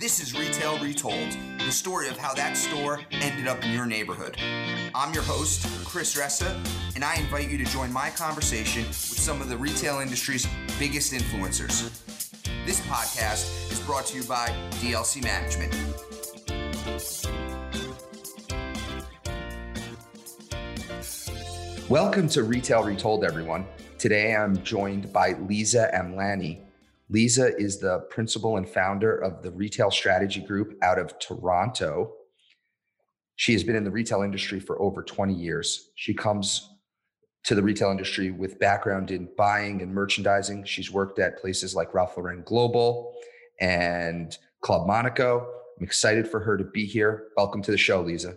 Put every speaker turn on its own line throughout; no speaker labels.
This is Retail Retold, the story of how that store ended up in your neighborhood. I'm your host, Chris Ressa, and I invite you to join my conversation with some of the retail industry's biggest influencers. This podcast is brought to you by DLC Management. Welcome to Retail Retold, everyone. Today I'm joined by Lisa Amlani. Lisa is the principal and founder of the Retail Strategy Group out of Toronto. She has been in the retail industry for over 20 years. She comes to the retail industry with background in buying and merchandising. She's worked at places like Ralph Lauren Global and Club Monaco. I'm excited for her to be here. Welcome to the show, Lisa.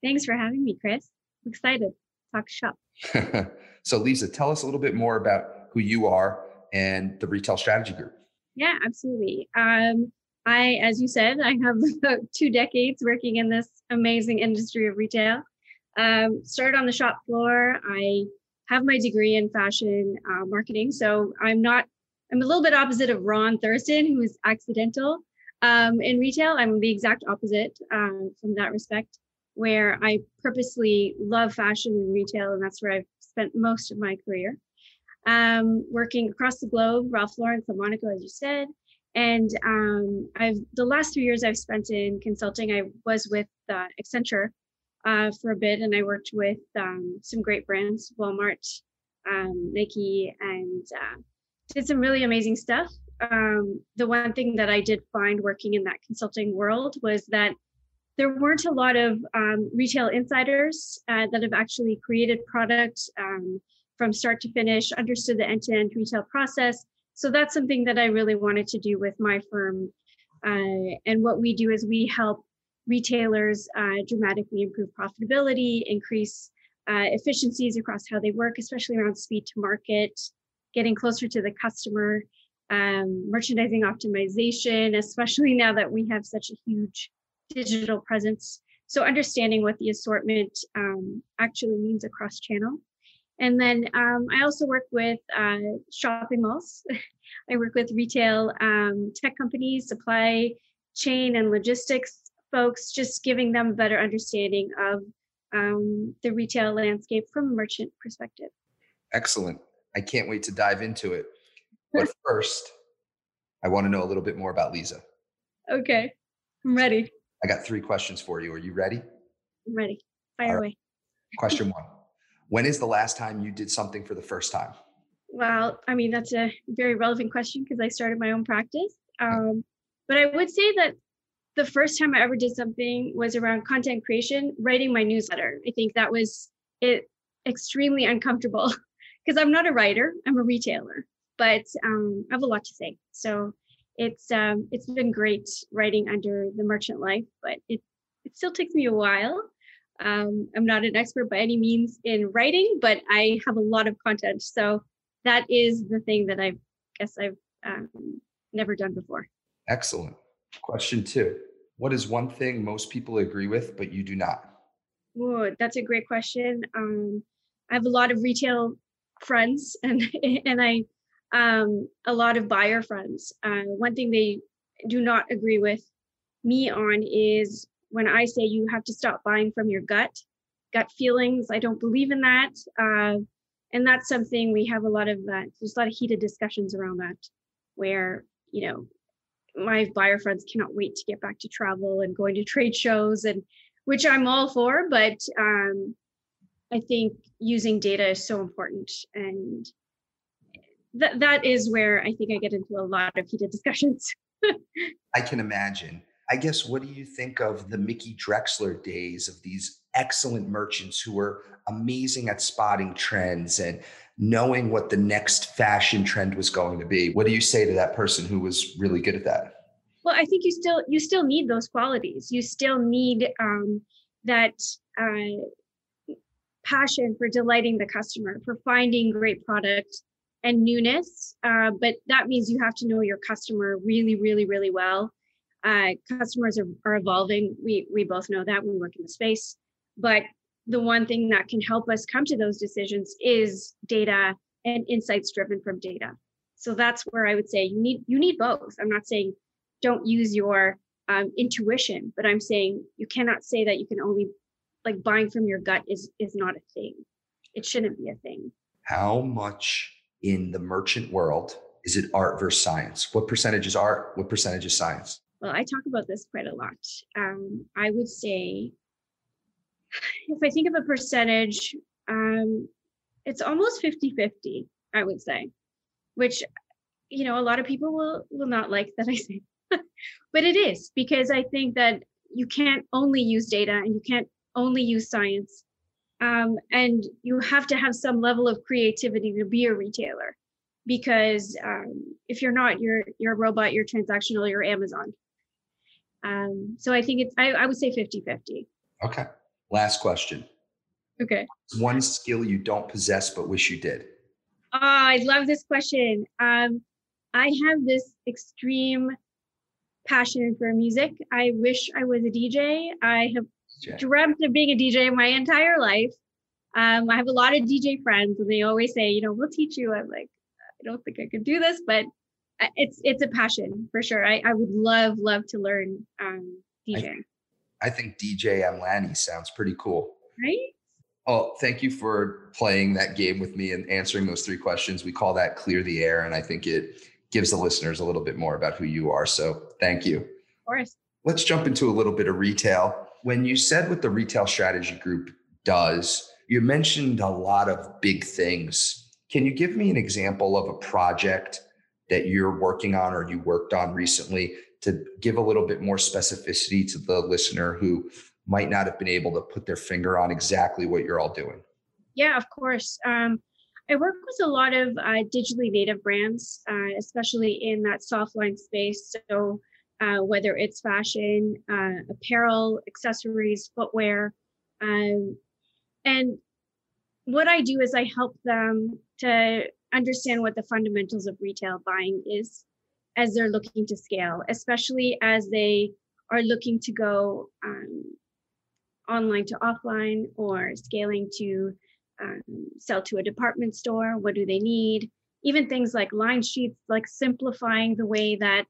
Thanks for having me, Chris. I'm excited. Talk shop.
so, Lisa, tell us a little bit more about who you are and the Retail Strategy Group.
Yeah, absolutely. Um, I, as you said, I have about two decades working in this amazing industry of retail. Um, started on the shop floor. I have my degree in fashion uh, marketing, so I'm not. I'm a little bit opposite of Ron Thurston, who is accidental um, in retail. I'm the exact opposite uh, from that respect, where I purposely love fashion and retail, and that's where I've spent most of my career um, working across the globe, Ralph Lauren, Club Monaco, as you said. And um, I've the last three years I've spent in consulting. I was with uh, Accenture uh, for a bit, and I worked with um, some great brands, Walmart, um, Nike, and uh, did some really amazing stuff. Um, the one thing that I did find working in that consulting world was that there weren't a lot of um, retail insiders uh, that have actually created product um, from start to finish, understood the end to end retail process. So that's something that I really wanted to do with my firm. Uh, and what we do is we help retailers uh, dramatically improve profitability, increase uh, efficiencies across how they work, especially around speed to market, getting closer to the customer, um, merchandising optimization, especially now that we have such a huge digital presence. So understanding what the assortment um, actually means across channel and then um, I also work with uh, shopping malls. I work with retail um, tech companies, supply chain, and logistics folks, just giving them a better understanding of um, the retail landscape from a merchant perspective.
Excellent. I can't wait to dive into it. But first, I want to know a little bit more about Lisa.
Okay, I'm ready.
I got three questions for you. Are you ready?
I'm ready. Fire right. away.
Question one when is the last time you did something for the first time?
Well, I mean, that's a very relevant question because I started my own practice. Um, but I would say that the first time I ever did something was around content creation, writing my newsletter. I think that was it extremely uncomfortable because I'm not a writer, I'm a retailer, but um, I have a lot to say. So it's um, it's been great writing under the merchant life, but it it still takes me a while. Um, I'm not an expert by any means in writing, but I have a lot of content. So that is the thing that I guess I've um, never done before.
Excellent. Question two What is one thing most people agree with, but you do not?
Oh, that's a great question. Um, I have a lot of retail friends and and I um, a lot of buyer friends. Uh, one thing they do not agree with me on is when I say you have to stop buying from your gut, gut feelings, I don't believe in that. Uh, and that's something we have a lot of that. There's a lot of heated discussions around that, where you know my buyer friends cannot wait to get back to travel and going to trade shows, and which I'm all for. But um, I think using data is so important, and that that is where I think I get into a lot of heated discussions.
I can imagine. I guess, what do you think of the Mickey Drexler days of these excellent merchants who were amazing at spotting trends and knowing what the next fashion trend was going to be? What do you say to that person who was really good at that?
Well, I think you still you still need those qualities. You still need um, that uh, passion for delighting the customer, for finding great product and newness. Uh, but that means you have to know your customer really, really, really well uh, customers are, are evolving. We we both know that we work in the space, but the one thing that can help us come to those decisions is data and insights driven from data. So that's where I would say you need you need both. I'm not saying don't use your um, intuition, but I'm saying you cannot say that you can only like buying from your gut is is not a thing. It shouldn't be a thing.
How much in the merchant world is it art versus science? What percentage is art? What percentage is science?
Well, I talk about this quite a lot. Um, I would say, if I think of a percentage, um, it's almost 50 50, I would say, which, you know, a lot of people will, will not like that I say, but it is because I think that you can't only use data and you can't only use science. Um, and you have to have some level of creativity to be a retailer because um, if you're not, you're you're a robot, you're transactional, you're Amazon. Um, so I think it's I, I would say 50-50.
Okay. Last question.
Okay.
One skill you don't possess but wish you did.
Oh, I love this question. Um, I have this extreme passion for music. I wish I was a DJ. I have DJ. dreamt of being a DJ my entire life. Um, I have a lot of DJ friends, and they always say, you know, we'll teach you. I'm like, I don't think I could do this, but it's it's a passion for sure. I, I would love love to learn um, DJing.
I, I think DJ Amlani sounds pretty cool.
Right.
Oh, thank you for playing that game with me and answering those three questions. We call that clear the air, and I think it gives the listeners a little bit more about who you are. So thank you.
Of course.
Let's jump into a little bit of retail. When you said what the retail strategy group does, you mentioned a lot of big things. Can you give me an example of a project that you're working on or you worked on recently to give a little bit more specificity to the listener who might not have been able to put their finger on exactly what you're all doing?
Yeah, of course. Um, I work with a lot of uh, digitally native brands, uh, especially in that soft line space. So, uh, whether it's fashion, uh, apparel, accessories, footwear. Um, and what I do is I help them to understand what the fundamentals of retail buying is as they're looking to scale, especially as they are looking to go um, online to offline or scaling to um, sell to a department store. What do they need? Even things like line sheets, like simplifying the way that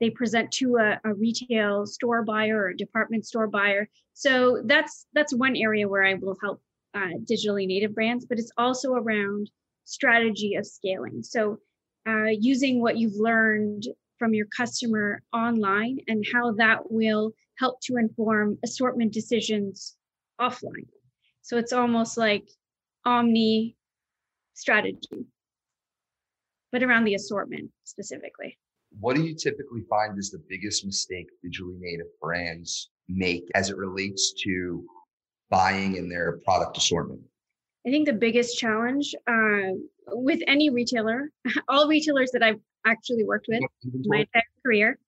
they present to a, a retail store buyer or department store buyer. So that's that's one area where I will help uh, digitally native brands, but it's also around strategy of scaling. So, uh, using what you've learned from your customer online and how that will help to inform assortment decisions offline. So, it's almost like omni strategy, but around the assortment specifically.
What do you typically find is the biggest mistake digitally native brands make as it relates to buying in their product assortment?
I think the biggest challenge uh, with any retailer, all retailers that I've actually worked with my entire career,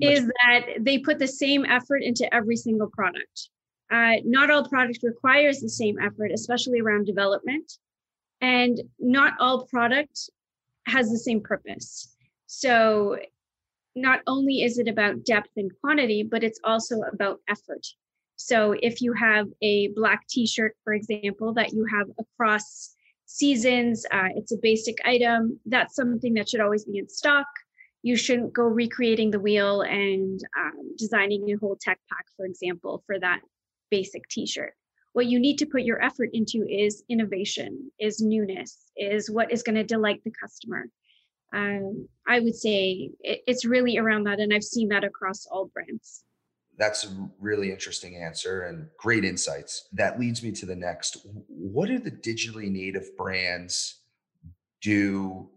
is that they put the same effort into every single product. Uh, not all product requires the same effort, especially around development, and not all product has the same purpose. So, not only is it about depth and quantity, but it's also about effort. So if you have a black t-shirt, for example, that you have across seasons, uh, it's a basic item, that's something that should always be in stock. You shouldn't go recreating the wheel and um, designing a whole tech pack, for example, for that basic t-shirt. What you need to put your effort into is innovation, is newness, is what is going to delight the customer. Um, I would say it, it's really around that, and I've seen that across all brands
that's a really interesting answer and great insights. That leads me to the next. What do the digitally native brands do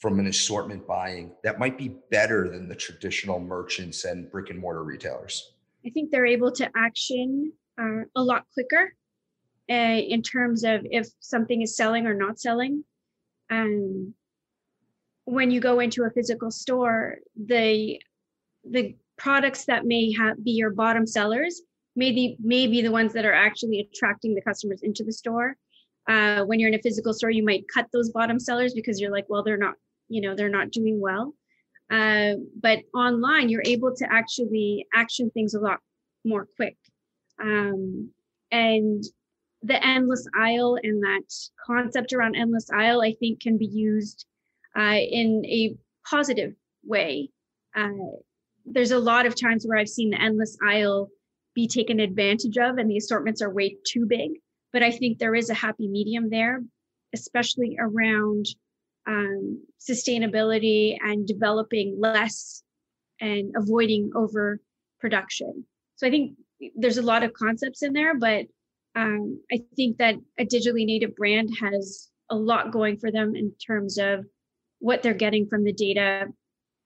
from an assortment buying that might be better than the traditional merchants and brick and mortar retailers?
I think they're able to action uh, a lot quicker uh, in terms of if something is selling or not selling. Um, when you go into a physical store, the the products that may be your bottom sellers may be, the ones that are actually attracting the customers into the store. Uh, when you're in a physical store, you might cut those bottom sellers because you're like, well, they're not, you know, they're not doing well. Uh, but online, you're able to actually action things a lot more quick. Um, and the endless aisle and that concept around endless aisle, I think, can be used uh, in a positive way. There's a lot of times where I've seen the endless aisle be taken advantage of and the assortments are way too big. But I think there is a happy medium there, especially around um, sustainability and developing less and avoiding overproduction. So I think there's a lot of concepts in there, but um, I think that a digitally native brand has a lot going for them in terms of what they're getting from the data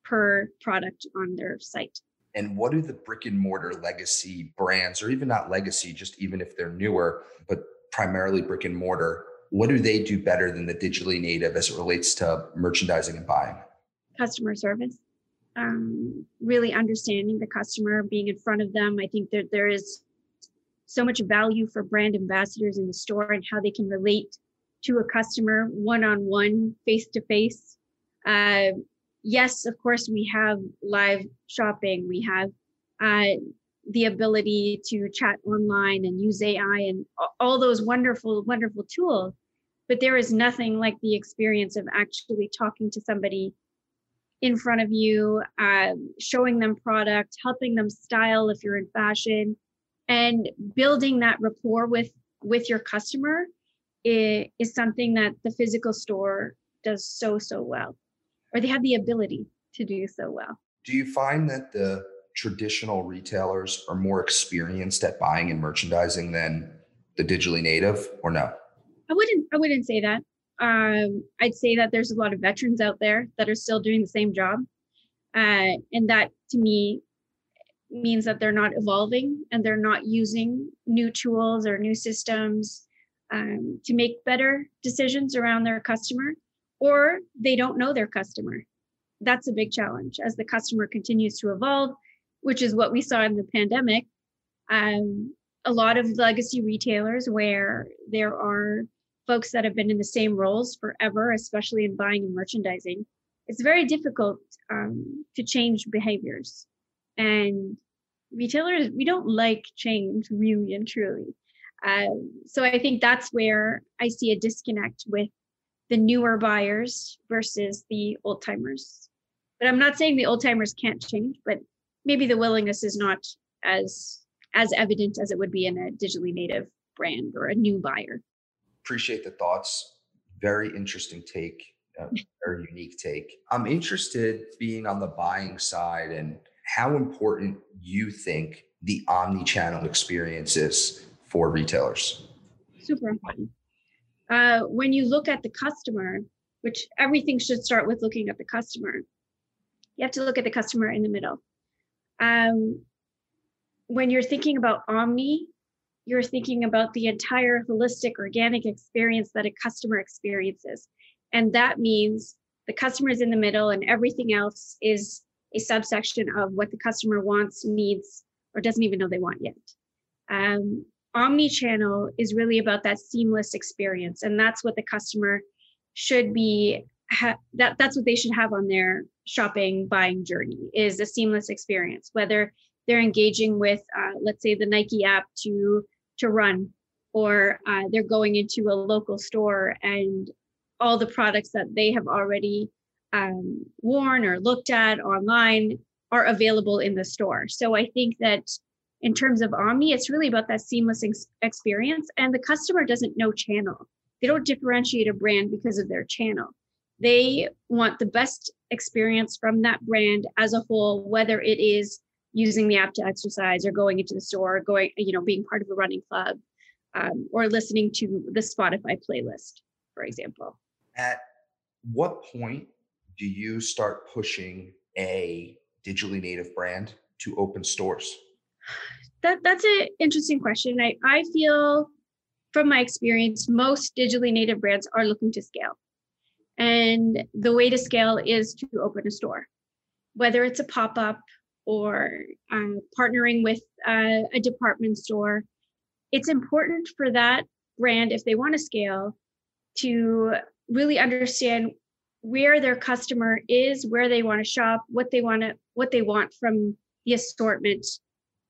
per product on their site.
And what do the brick and mortar legacy brands, or even not legacy, just even if they're newer, but primarily brick and mortar, what do they do better than the digitally native as it relates to merchandising and buying?
Customer service. Um, really understanding the customer, being in front of them. I think that there is so much value for brand ambassadors in the store and how they can relate to a customer one on one, face to face. Yes, of course, we have live shopping. We have uh, the ability to chat online and use AI and all those wonderful, wonderful tools. But there is nothing like the experience of actually talking to somebody in front of you, uh, showing them product, helping them style if you're in fashion, and building that rapport with with your customer is, is something that the physical store does so so well or they have the ability to do so well.
Do you find that the traditional retailers are more experienced at buying and merchandising than the digitally native or no?
I wouldn't i wouldn't say that. Um, i'd say that there's a lot of veterans out there that are still doing the same job. Uh, and that to me means that they're not evolving and they're not using new tools or new systems um, to make better decisions around their customer, or they don't know their customer. That's a big challenge as the customer continues to evolve, which is what we saw in the pandemic. Um, a lot of legacy retailers where there are folks that have been in the same roles forever, especially in buying and merchandising, it's very difficult um, to change behaviors. And retailers, we don't like change really and truly. Um, so I think that's where I see a disconnect with the newer buyers versus the old timers. But I'm not saying the old timers can't change, but maybe the willingness is not as as evident as it would be in a digitally native brand or a new buyer.
Appreciate the thoughts. Very interesting take. Uh, very unique take. I'm interested being on the buying side and how important you think the omni-channel experience is for retailers.
Super important. Uh, when you look at the customer, which everything should start with looking at the customer, you have to look at the customer in the middle. Um, when you're thinking about omni, you're thinking about the entire holistic organic experience that a customer experiences. And that means the customer is in the middle and everything else is a subsection of what the customer wants, needs, or doesn't even know they want yet. Um, omni-channel is really about that seamless experience, and that's what the customer should be. Ha- that that's what they should have on their shopping buying journey is a seamless experience. Whether they're engaging with, uh, let's say, the Nike app to to run, or uh, they're going into a local store and all the products that they have already um, worn or looked at online are available in the store. So I think that in terms of Omni, it's really about that seamless ex- experience. And the customer doesn't know channel. They don't differentiate a brand because of their channel. They want the best experience from that brand as a whole, whether it is using the app to exercise or going into the store, or going, you know, being part of a running club, um, or listening to the Spotify playlist, for example.
At what point do you start pushing a digitally native brand to open stores?
That that's an interesting question. I, I feel from my experience, most digitally native brands are looking to scale. And the way to scale is to open a store, whether it's a pop up or uh, partnering with a department store. It's important for that brand, if they want to scale, to really understand where their customer is, where they want to shop, what they want to what they want from the assortment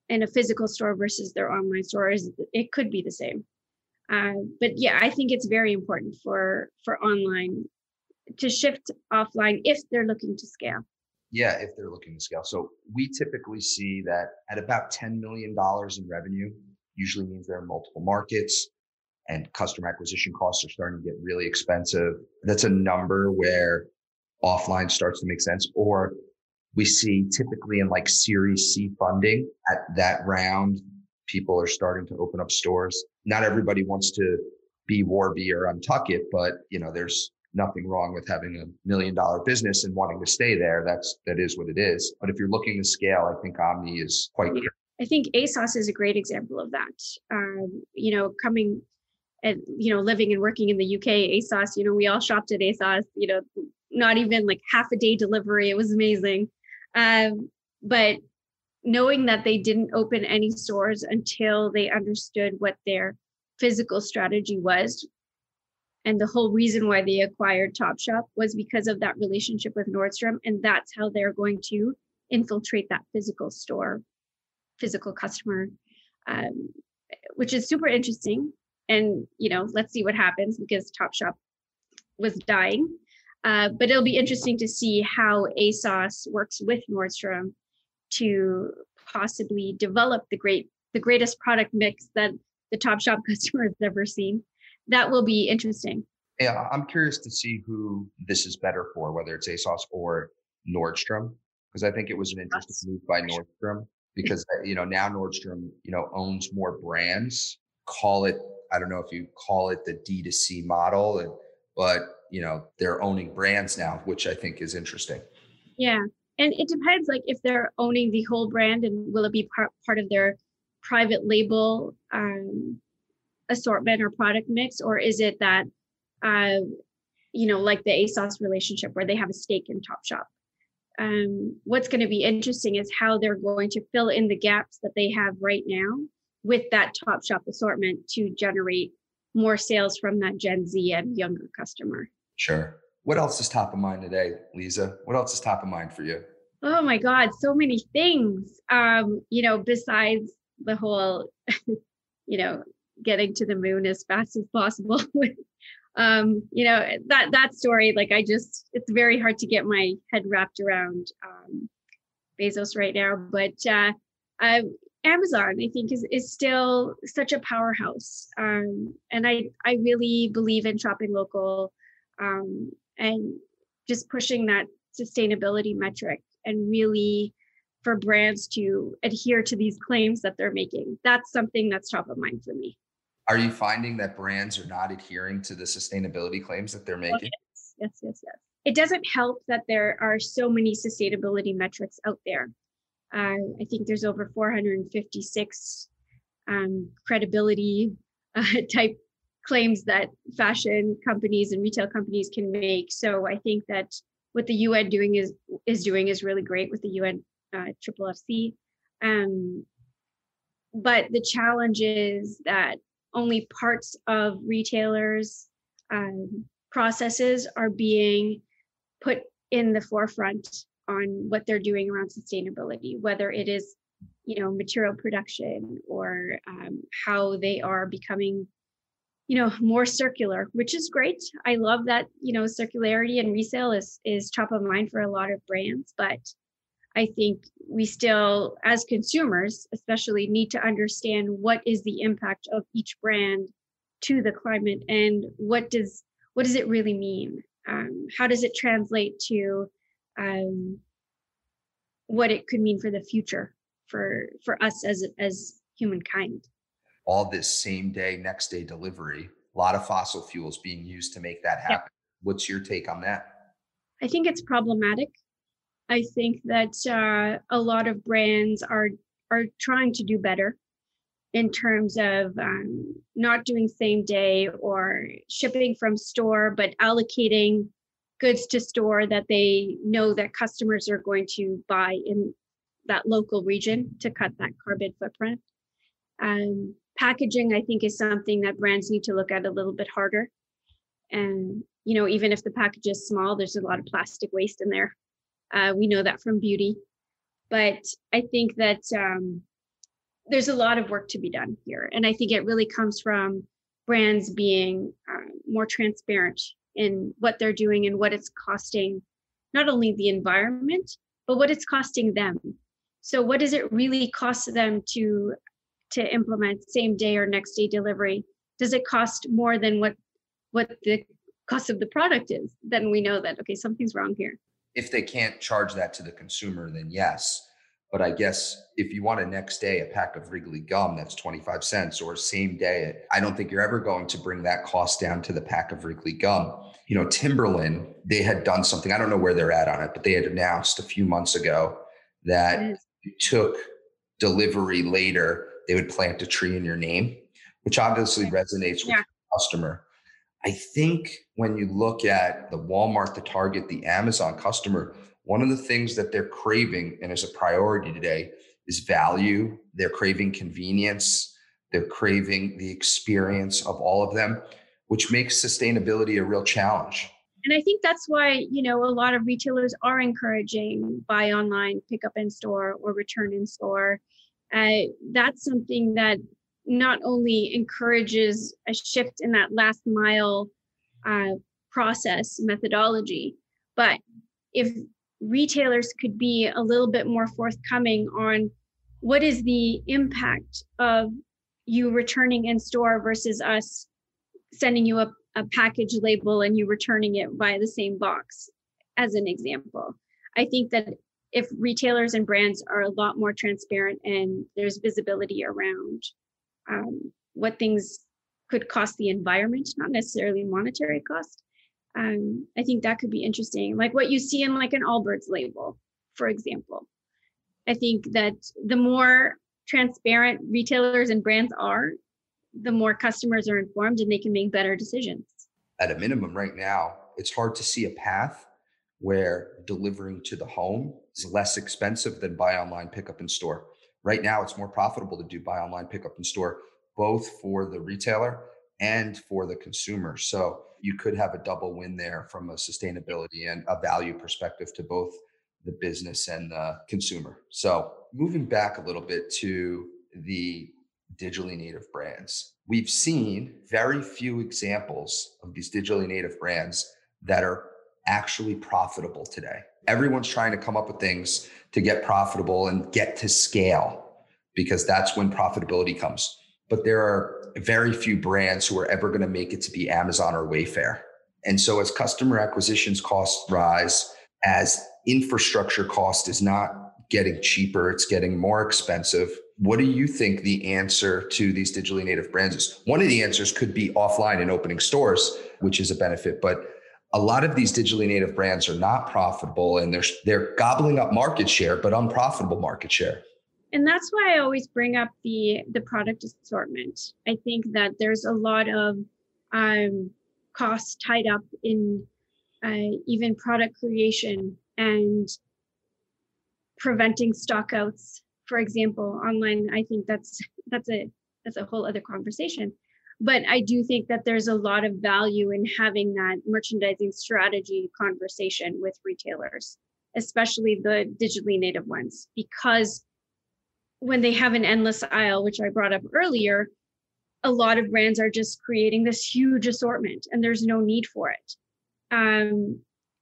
in a physical store versus their online store is it could be the same. Uh, but yeah, I think it's very important for for online to shift offline if they're looking to scale.
Yeah, if they're looking to scale. So we typically see that at about $10 million in revenue, usually means they're in multiple markets and customer acquisition costs are starting to get really expensive. That's a number where offline starts to make sense. Or we see typically in like Series C funding at that round, people are starting to open up stores. Not everybody wants to be Warby or Untuckit, but you know, there's nothing wrong with having a million dollar business and wanting to stay there. That's that is what it is. But if you're looking to scale, I think Omni is quite. Good.
I think ASOS is a great example of that. Um, you know, coming and you know, living and working in the UK, ASOS. You know, we all shopped at ASOS. You know, not even like half a day delivery. It was amazing. Um, but knowing that they didn't open any stores until they understood what their physical strategy was and the whole reason why they acquired Topshop was because of that relationship with Nordstrom. And that's how they're going to infiltrate that physical store, physical customer, um, which is super interesting. And, you know, let's see what happens because Topshop was dying. Uh, but it'll be interesting to see how ASOS works with Nordstrom to possibly develop the great, the greatest product mix that the Topshop customer has ever seen that will be interesting.
Yeah, I'm curious to see who this is better for, whether it's ASOS or Nordstrom, because I think it was an interesting move by Nordstrom because you know now Nordstrom you know owns more brands. Call it I don't know if you call it the D2C model, and, but you know they're owning brands now, which I think is interesting.
Yeah, and it depends like if they're owning the whole brand and will it be part part of their private label um, assortment or product mix, or is it that, uh, you know, like the ASOS relationship where they have a stake in Topshop? Um, what's going to be interesting is how they're going to fill in the gaps that they have right now with that Topshop assortment to generate more sales from that Gen Z and younger customer.
Sure. What else is top of mind today, Lisa? What else is top of mind for you?
Oh my God, so many things. Um, you know, besides the whole, you know, getting to the moon as fast as possible. um, you know, that that story, like I just it's very hard to get my head wrapped around um, Bezos right now. But uh, uh, Amazon, I think, is is still such a powerhouse. Um, and I I really believe in shopping local um, and just pushing that sustainability metric and really for brands to adhere to these claims that they're making. That's something that's top of mind for me.
Are you finding that brands are not adhering to the sustainability claims that they're oh, making?
yes, yes, yes, yes. It doesn't help that there are so many sustainability metrics out there. Uh, I think there's over 456 um, credibility uh, type claims that fashion companies and retail companies can make. So I think that what the UN doing is is doing is really great with the UN uh, Triple FC. Um, but the challenge is that only parts of retailers um, processes are being put in the forefront on what they're doing around sustainability whether it is you know material production or um, how they are becoming you know more circular which is great i love that you know circularity and resale is is top of mind for a lot of brands but I think we still, as consumers, especially, need to understand what is the impact of each brand to the climate and what does what does it really mean? Um, how does it translate to um, what it could mean for the future for for us as as humankind?
All this same day, next day delivery, a lot of fossil fuels being used to make that happen. Yeah. What's your take on that?
I think it's problematic I think that uh, a lot of brands are are trying to do better in terms of um, not doing same day or shipping from store, but allocating goods to store that they know that customers are going to buy in that local region to cut that carbon footprint. Um, packaging, I think, is something that brands need to look at a little bit harder. And you know, even if the package is small, there's a lot of plastic waste in there. Uh, we know that from beauty. But I think that um, there's a lot of work to be done here. And I think it really comes from brands being uh, more transparent in what they're doing and what it's costing not only the environment, but what it's costing them. So what does it really cost them to to implement same day or next day delivery? Does it cost more than what what the cost of the product is? Then we know that okay, something's wrong here.
If they can't charge that to the consumer, then yes. But I guess if you want a next day a pack of Wrigley gum that's 25 cents or same day, I don't think you're ever going to bring that cost down to the pack of Wrigley gum. You know, Timberland, they had done something, I don't know where they're at on it, but they had announced a few months ago that you took delivery later, they would plant a tree in your name, which obviously resonates with yeah. the customer. I think when you look at the Walmart, the Target, the Amazon customer, one of the things that they're craving and is a priority today is value. They're craving convenience. They're craving the experience of all of them, which makes sustainability a real challenge.
And I think that's why, you know, a lot of retailers are encouraging buy online, pick up in store, or return in store. Uh, that's something that not only encourages a shift in that last mile uh, process methodology, but if retailers could be a little bit more forthcoming on what is the impact of you returning in store versus us sending you a, a package label and you returning it via the same box as an example. I think that if retailers and brands are a lot more transparent and there's visibility around um, what things could cost the environment not necessarily monetary cost um, I think that could be interesting. Like what you see in like an Allbirds label, for example. I think that the more transparent retailers and brands are, the more customers are informed and they can make better decisions.
At a minimum, right now, it's hard to see a path where delivering to the home is less expensive than buy online, pickup in store. Right now, it's more profitable to do buy online, pickup in store, both for the retailer and for the consumer. So you could have a double win there from a sustainability and a value perspective to both the business and the consumer. So moving back a little bit to the digitally native brands, we've seen very few examples of these digitally native brands that are actually profitable today. Everyone's trying to come up with things to get profitable and get to scale because that's when profitability comes but there are very few brands who are ever going to make it to be Amazon or Wayfair. And so as customer acquisitions costs rise, as infrastructure cost is not getting cheaper, it's getting more expensive. What do you think the answer to these digitally native brands is? One of the answers could be offline and opening stores, which is a benefit, but a lot of these digitally native brands are not profitable and they're they're gobbling up market share, but unprofitable market share
and that's why I always bring up the the product assortment. I think that there's a lot of um, costs tied up in uh, even product creation and preventing stockouts. For example, online, I think that's that's a that's a whole other conversation. But I do think that there's a lot of value in having that merchandising strategy conversation with retailers, especially the digitally native ones, because when they have an endless aisle, which I brought up earlier, a lot of brands are just creating this huge assortment and there's no need for it. Um,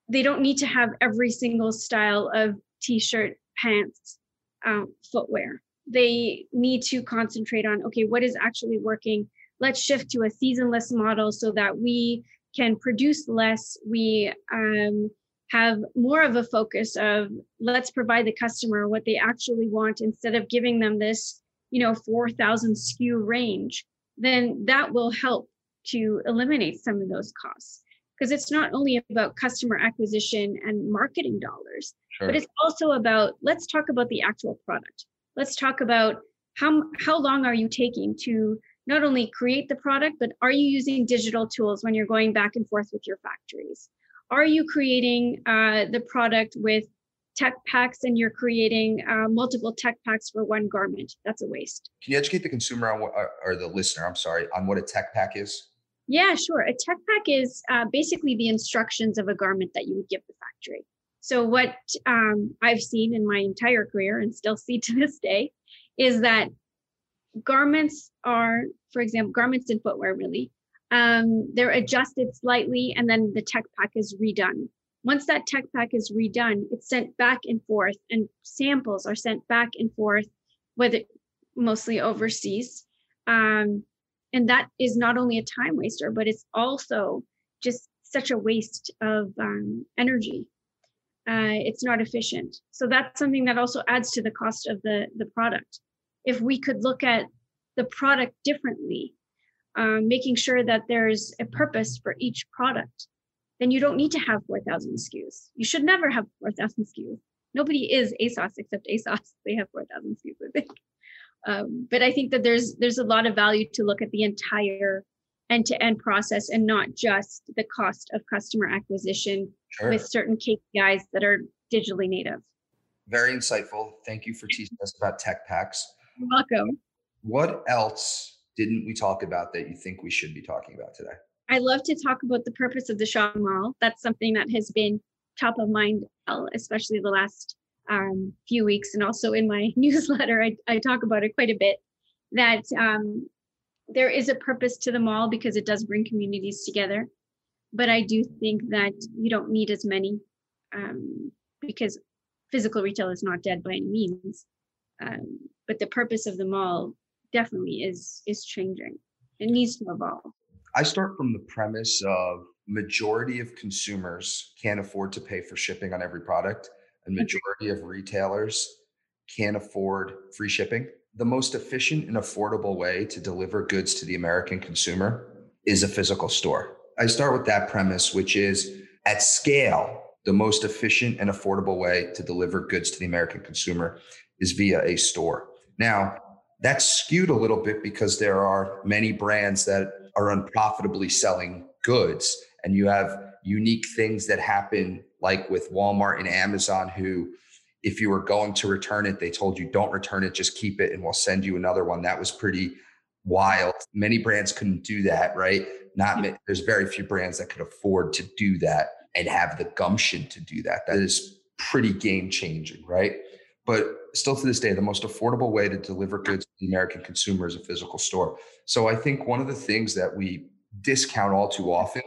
they don't need to have every single style of t-shirt, pants, um, footwear. They need to concentrate on, okay, what is actually working? Let's shift to a seasonless model so that we can produce less. We um, have more of a focus of let's provide the customer what they actually want instead of giving them this you know 4000 SKU range then that will help to eliminate some of those costs because it's not only about customer acquisition and marketing dollars sure. but it's also about let's talk about the actual product let's talk about how how long are you taking to not only create the product but are you using digital tools when you're going back and forth with your factories are you creating uh, the product with tech packs and you're creating uh, multiple tech packs for one garment? That's a waste.
Can you educate the consumer on what, or the listener, I'm sorry, on what a tech pack is?
Yeah, sure. A tech pack is uh, basically the instructions of a garment that you would give the factory. So, what um, I've seen in my entire career and still see to this day is that garments are, for example, garments and footwear really um, they're adjusted slightly and then the tech pack is redone. once that tech pack is redone, it's sent back and forth, and samples are sent back and forth, whether mostly overseas. Um, and that is not only a time waster, but it's also just such a waste of um, energy. Uh, it's not efficient. So that's something that also adds to the cost of the, the product. If we could look at the product differently, um, making sure that there's a purpose for each product, then you don't need to have 4,000 SKUs. You should never have 4,000 SKUs. Nobody is ASOS except ASOS. They have 4,000 SKUs, I think. Um, but I think that there's there's a lot of value to look at the entire end-to-end process and not just the cost of customer acquisition sure. with certain KPIs that are digitally native.
Very insightful. Thank you for teaching us about tech packs.
You're welcome.
What else didn't we talk about that you think we should be talking about today?
I love to talk about the purpose of the shopping mall. That's something that has been top of mind, especially the last um, few weeks, and also in my newsletter, I, I talk about it quite a bit. That um, there is a purpose to the mall because it does bring communities together, but I do think that you don't need as many um, because physical retail is not dead by any means. Um, but the purpose of the mall definitely is is changing. It needs to evolve.
I start from the premise of majority of consumers can't afford to pay for shipping on every product and mm-hmm. majority of retailers can't afford free shipping. The most efficient and affordable way to deliver goods to the American consumer is a physical store. I start with that premise, which is at scale, the most efficient and affordable way to deliver goods to the American consumer is via a store. Now, that's skewed a little bit because there are many brands that are unprofitably selling goods, and you have unique things that happen like with Walmart and Amazon, who, if you were going to return it, they told you don't return it, just keep it, and we'll send you another one. That was pretty wild. Many brands couldn't do that, right? Not there's very few brands that could afford to do that and have the gumption to do that. That is pretty game changing, right? But still to this day, the most affordable way to deliver goods to the American consumer is a physical store. So I think one of the things that we discount all too often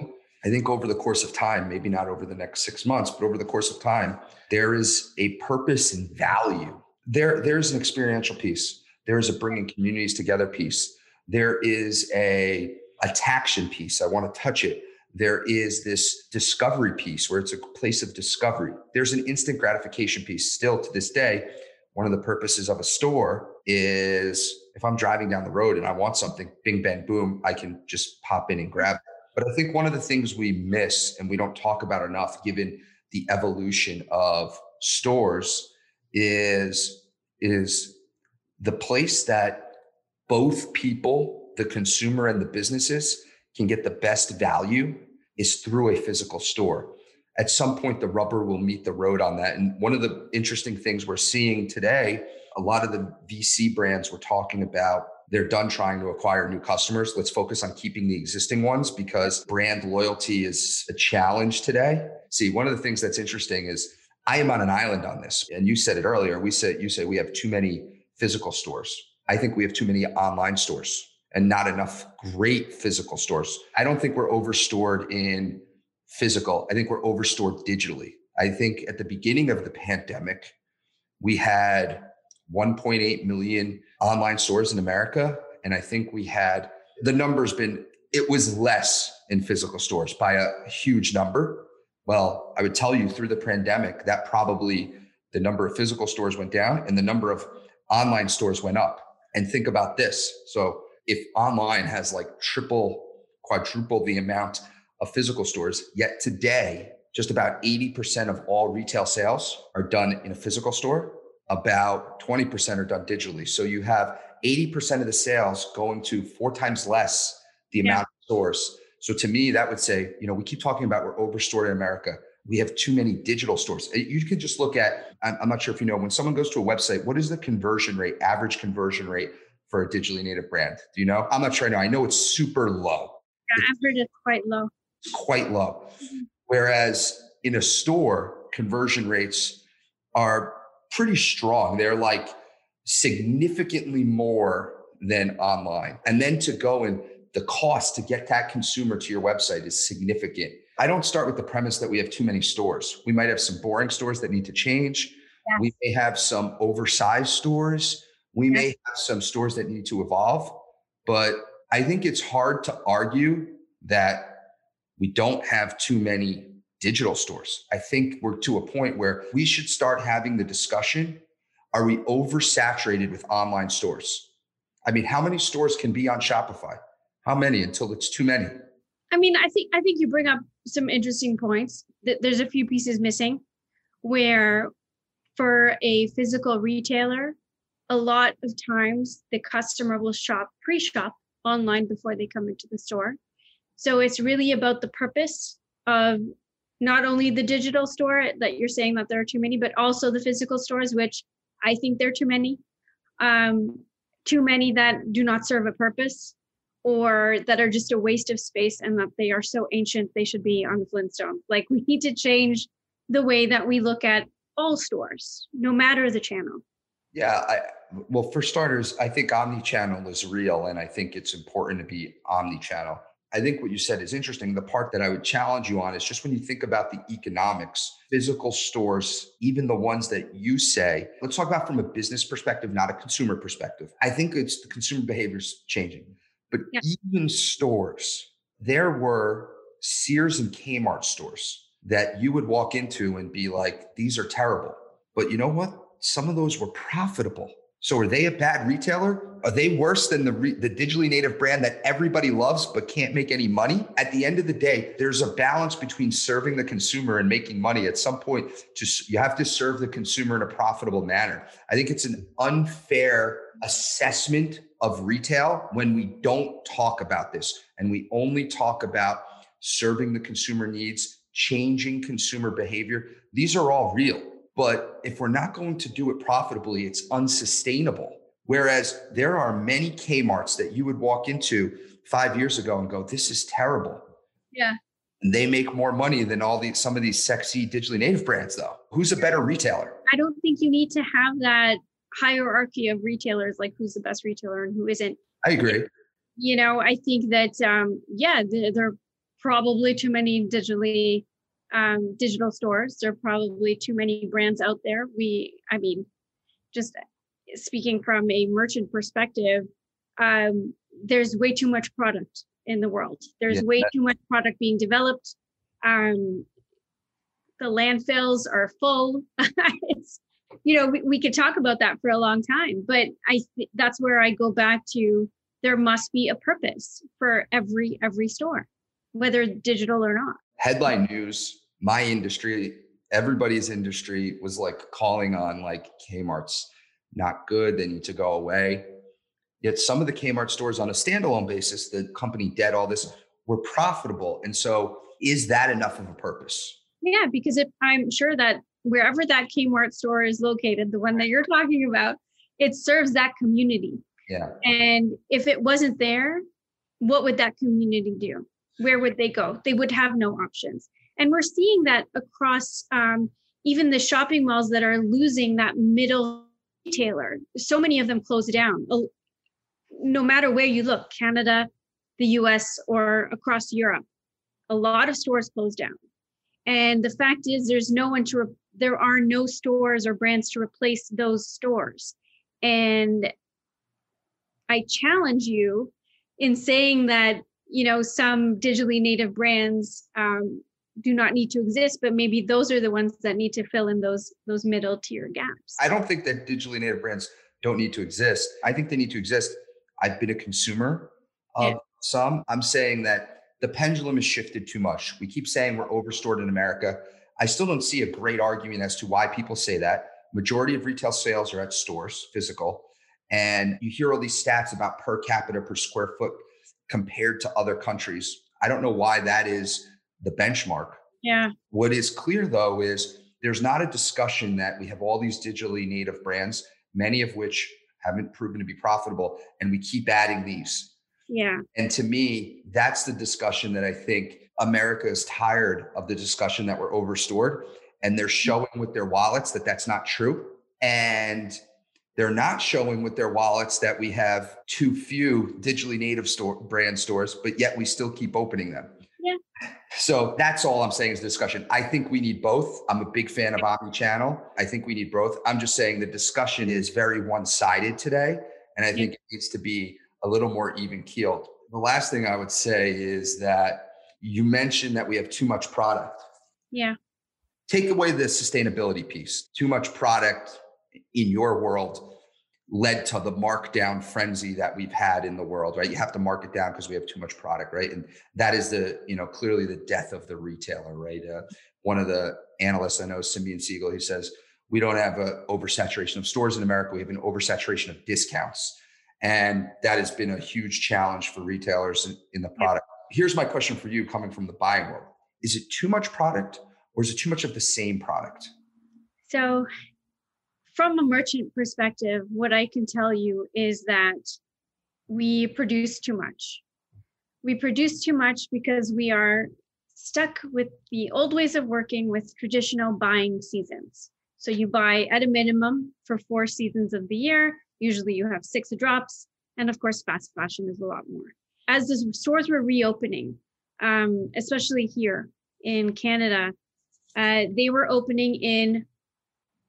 I think over the course of time, maybe not over the next six months, but over the course of time, there is a purpose and value. There, there's an experiential piece. There is a bringing communities together piece. There is a attraction piece. I want to touch it. There is this discovery piece where it's a place of discovery. There's an instant gratification piece. Still to this day, one of the purposes of a store is if I'm driving down the road and I want something, bing, bang, boom, I can just pop in and grab it but I think one of the things we miss and we don't talk about enough, given the evolution of stores, is is the place that both people, the consumer and the businesses, can get the best value is through a physical store. At some point, the rubber will meet the road on that. And one of the interesting things we're seeing today, a lot of the VC brands were talking about they're done trying to acquire new customers. Let's focus on keeping the existing ones because brand loyalty is a challenge today. See, one of the things that's interesting is I am on an island on this. And you said it earlier. We said you say we have too many physical stores. I think we have too many online stores and not enough great physical stores. I don't think we're overstored in physical. I think we're overstored digitally. I think at the beginning of the pandemic, we had 1.8 million online stores in America. And I think we had the numbers been, it was less in physical stores by a huge number. Well, I would tell you through the pandemic, that probably the number of physical stores went down and the number of online stores went up. And think about this. So if online has like triple, quadruple the amount of physical stores, yet today, just about 80% of all retail sales are done in a physical store about 20% are done digitally. So you have 80% of the sales going to four times less the amount yeah. of stores. So to me, that would say, you know, we keep talking about we're overstored in America. We have too many digital stores. Uh, you can just look at, I'm not sure if you know, when someone goes to a website, what is the conversion rate, average conversion rate for a digitally native brand? Do you know? I'm not sure I know. I know it's super low.
Yeah, I've heard it's quite low.
Quite low. Mm-hmm. Whereas in a store, conversion rates are pretty strong. They're like significantly more than online. And then to go and the cost to get that consumer to your website is significant. I don't start with the premise that we have too many stores. We might have some boring stores that need to change. We may have some oversized stores. We may have some stores that need to evolve. But I think it's hard to argue that we don't have too many digital stores. I think we're to a point where we should start having the discussion are we oversaturated with online stores? I mean, how many stores can be on Shopify? How many until it's too many?
I mean, I think I think you bring up some interesting points. There's a few pieces missing where for a physical retailer, a lot of times the customer will shop pre-shop online before they come into the store. So it's really about the purpose of not only the digital store that you're saying that there are too many, but also the physical stores, which I think there are too many. Um, too many that do not serve a purpose or that are just a waste of space and that they are so ancient they should be on the Flintstone. Like we need to change the way that we look at all stores, no matter the channel.
Yeah, I, well, for starters, I think omni-channel is real, and I think it's important to be omni-channel. I think what you said is interesting. The part that I would challenge you on is just when you think about the economics, physical stores, even the ones that you say, let's talk about from a business perspective, not a consumer perspective. I think it's the consumer behaviors changing. But yeah. even stores, there were Sears and Kmart stores that you would walk into and be like, these are terrible. But you know what? Some of those were profitable. So are they a bad retailer? Are they worse than the re- the digitally native brand that everybody loves but can't make any money? At the end of the day, there's a balance between serving the consumer and making money. At some point, just you have to serve the consumer in a profitable manner. I think it's an unfair assessment of retail when we don't talk about this and we only talk about serving the consumer needs, changing consumer behavior. These are all real. But if we're not going to do it profitably, it's unsustainable. Whereas there are many Kmarts that you would walk into five years ago and go, this is terrible.
Yeah.
And they make more money than all these some of these sexy digitally native brands, though. Who's a better retailer?
I don't think you need to have that hierarchy of retailers, like who's the best retailer and who isn't.
I agree.
You know, I think that um, yeah, there are probably too many digitally um, digital stores. There are probably too many brands out there. We, I mean, just speaking from a merchant perspective, um, there's way too much product in the world. There's yeah. way too much product being developed. Um, the landfills are full. it's, you know, we, we could talk about that for a long time, but I th- that's where I go back to. There must be a purpose for every every store, whether digital or not
headline news, my industry, everybody's industry was like calling on like Kmart's not good. They need to go away. Yet some of the Kmart stores on a standalone basis, the company dead, all this were profitable. And so is that enough of a purpose?
Yeah, because if I'm sure that wherever that Kmart store is located, the one that you're talking about, it serves that community.
Yeah.
And if it wasn't there, what would that community do? Where would they go? They would have no options. And we're seeing that across um, even the shopping malls that are losing that middle retailer. So many of them close down. No matter where you look, Canada, the US, or across Europe, a lot of stores close down. And the fact is, there's no one to, re- there are no stores or brands to replace those stores. And I challenge you in saying that you know some digitally native brands um, do not need to exist but maybe those are the ones that need to fill in those those middle tier gaps.
I don't think that digitally native brands don't need to exist. I think they need to exist. I've been a consumer of yeah. some. I'm saying that the pendulum has shifted too much. We keep saying we're overstored in america. I still don't see a great argument as to why people say that. Majority of retail sales are at stores physical and you hear all these stats about per capita per square foot compared to other countries. I don't know why that is the benchmark.
Yeah.
What is clear though is there's not a discussion that we have all these digitally native brands, many of which haven't proven to be profitable, and we keep adding these.
Yeah.
And to me, that's the discussion that I think America is tired of the discussion that we're overstored. And they're mm. showing with their wallets that that's not true. And they're not showing with their wallets that we have too few digitally native store brand stores, but yet we still keep opening them.
Yeah.
So that's all I'm saying is discussion. I think we need both. I'm a big fan of omni-channel. I think we need both. I'm just saying the discussion is very one-sided today, and I think it needs to be a little more even keeled. The last thing I would say is that you mentioned that we have too much product.
Yeah.
Take away the sustainability piece. Too much product in your world led to the markdown frenzy that we've had in the world, right? You have to mark it down because we have too much product, right? And that is the, you know, clearly the death of the retailer, right? Uh, one of the analysts I know, Simeon Siegel, he says, we don't have an oversaturation of stores in America. We have an oversaturation of discounts. And that has been a huge challenge for retailers in, in the product. Here's my question for you coming from the buying world. Is it too much product or is it too much of the same product?
So from a merchant perspective, what I can tell you is that we produce too much. We produce too much because we are stuck with the old ways of working with traditional buying seasons. So you buy at a minimum for four seasons of the year. Usually you have six drops. And of course, fast fashion is a lot more. As the stores were reopening, um, especially here in Canada, uh, they were opening in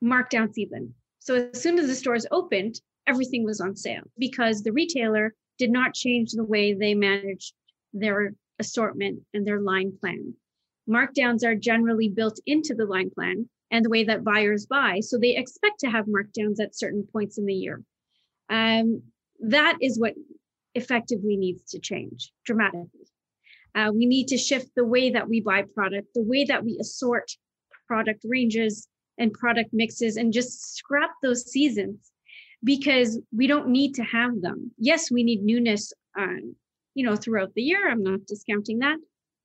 markdown season. So as soon as the stores opened, everything was on sale because the retailer did not change the way they managed their assortment and their line plan. Markdowns are generally built into the line plan and the way that buyers buy. So they expect to have markdowns at certain points in the year. Um, that is what effectively needs to change dramatically. Uh, we need to shift the way that we buy product, the way that we assort product ranges, and product mixes and just scrap those seasons because we don't need to have them. Yes, we need newness, um, you know, throughout the year. I'm not discounting that,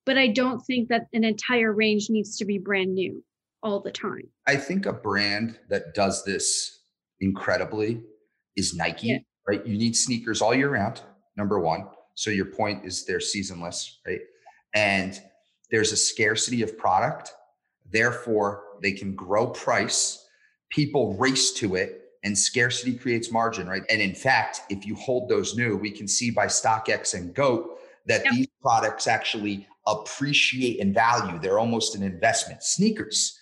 but I don't think that an entire range needs to be brand new all the time.
I think a brand that does this incredibly is Nike, yeah. right? You need sneakers all year round, number one. So your point is they're seasonless, right? And there's a scarcity of product. Therefore, they can grow price, people race to it, and scarcity creates margin, right? And in fact, if you hold those new, we can see by StockX and GOAT that yep. these products actually appreciate in value. They're almost an investment. Sneakers.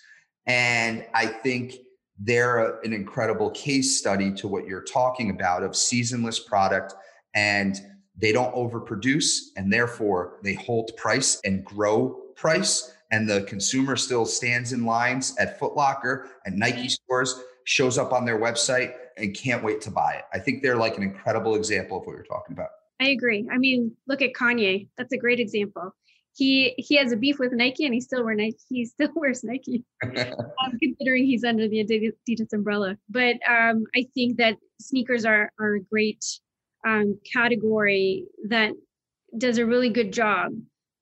And I think they're an incredible case study to what you're talking about of seasonless product and they don't overproduce and therefore they hold price and grow price and the consumer still stands in lines at Footlocker and Nike stores, shows up on their website and can't wait to buy it. I think they're like an incredible example of what you're talking about.
I agree. I mean, look at Kanye. That's a great example. He he has a beef with Nike and he still wears Nike. He still wears Nike, um, considering he's under the Adidas umbrella. But um, I think that sneakers are are a great um, category that does a really good job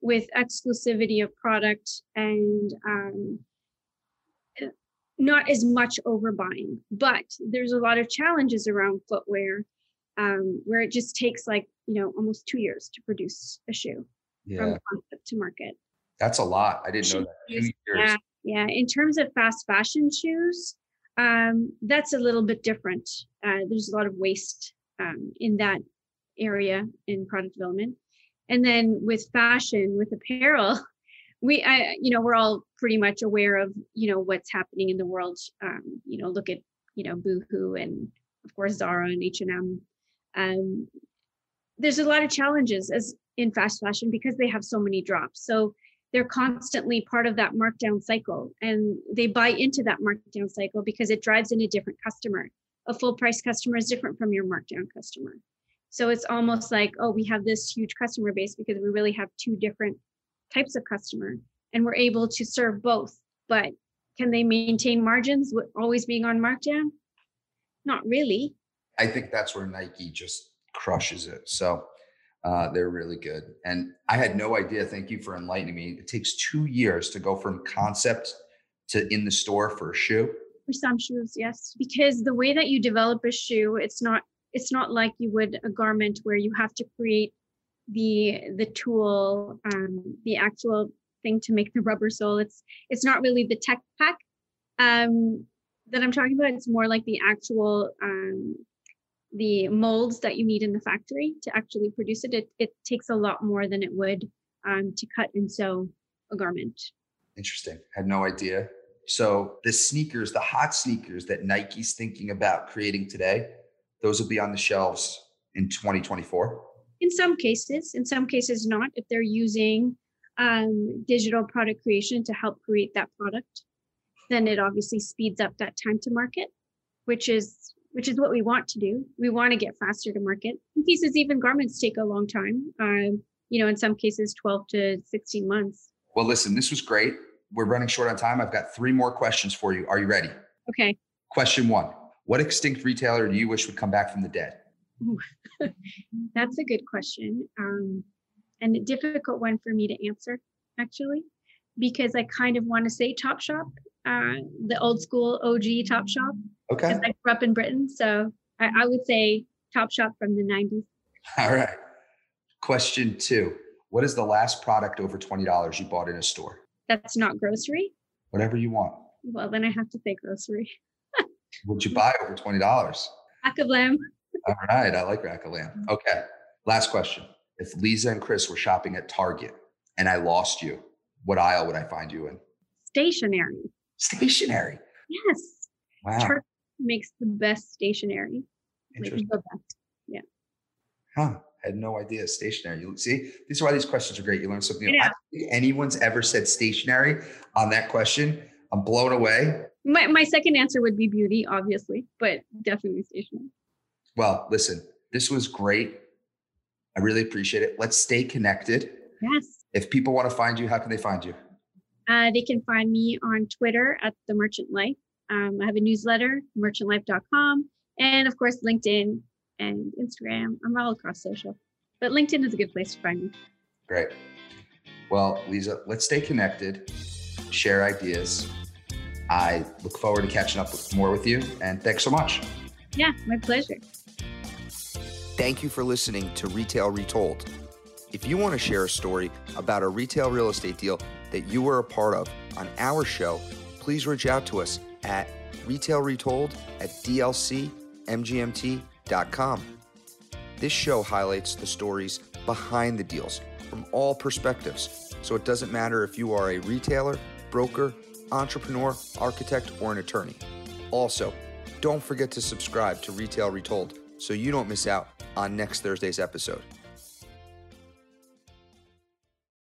with exclusivity of product and um, not as much overbuying. But there's a lot of challenges around footwear um, where it just takes like, you know, almost two years to produce a shoe yeah. from concept to market.
That's a lot. I didn't know that.
Yeah, yeah. In terms of fast fashion shoes, um, that's a little bit different. Uh, there's a lot of waste um, in that area in product development and then with fashion with apparel we I, you know we're all pretty much aware of you know what's happening in the world. Um, you know look at you know boohoo and of course zara and h&m um, there's a lot of challenges as in fast fashion because they have so many drops. So they're constantly part of that markdown cycle and they buy into that markdown cycle because it drives in a different customer. A full price customer is different from your markdown customer so it's almost like, oh, we have this huge customer base because we really have two different types of customer and we're able to serve both. But can they maintain margins with always being on markdown? Not really.
I think that's where Nike just crushes it. So uh, they're really good. And I had no idea. Thank you for enlightening me. It takes two years to go from concept to in the store for a shoe.
For some shoes, yes. Because the way that you develop a shoe, it's not it's not like you would a garment where you have to create the the tool um, the actual thing to make the rubber sole it's it's not really the tech pack um, that i'm talking about it's more like the actual um, the molds that you need in the factory to actually produce it. it it takes a lot more than it would um, to cut and sew a garment.
Interesting. Had no idea. So the sneakers, the hot sneakers that Nike's thinking about creating today, those will be on the shelves in 2024.
In some cases, in some cases not. If they're using um, digital product creation to help create that product, then it obviously speeds up that time to market, which is which is what we want to do. We want to get faster to market. In cases, even garments take a long time. Um, you know, in some cases, 12 to 16 months.
Well, listen, this was great. We're running short on time. I've got three more questions for you. Are you ready?
Okay.
Question one What extinct retailer do you wish would come back from the dead?
That's a good question. Um, and a difficult one for me to answer, actually, because I kind of want to say Top Shop, uh, the old school OG Top Shop.
Okay.
Because I grew up in Britain. So I, I would say Top Shop from the 90s.
All right. Question two What is the last product over $20 you bought in a store?
That's not grocery.
Whatever you want.
Well, then I have to say grocery.
What'd you buy over $20?
Rack of lamb.
All right. I like rack of lamb. Mm-hmm. Okay. Last question. If Lisa and Chris were shopping at Target and I lost you, what aisle would I find you in?
Stationery.
Stationery.
Yes.
Wow.
Target makes the best stationery. Like
Interesting.
the best.
Huh. Had no idea. Stationery. You see, these are why these questions are great. You learn something.
Yeah.
I don't think anyone's ever said stationery on that question. I'm blown away.
My, my second answer would be beauty, obviously, but definitely stationery.
Well, listen, this was great. I really appreciate it. Let's stay connected.
Yes.
If people want to find you, how can they find you?
Uh, they can find me on Twitter at the Merchant Life. Um, I have a newsletter, merchantlife.com, and of course, LinkedIn and Instagram. I'm all across social, but LinkedIn is a good place to find me.
Great. Well, Lisa, let's stay connected, share ideas. I look forward to catching up with more with you, and thanks so much.
Yeah, my pleasure.
Thank you for listening to Retail Retold. If you want to share a story about a retail real estate deal that you were a part of on our show, please reach out to us at retailretold at dlcmgmt.com. This show highlights the stories behind the deals from all perspectives, so it doesn't matter if you are a retailer, broker, entrepreneur, architect, or an attorney. Also, don't forget to subscribe to Retail Retold so you don't miss out on next Thursday's episode.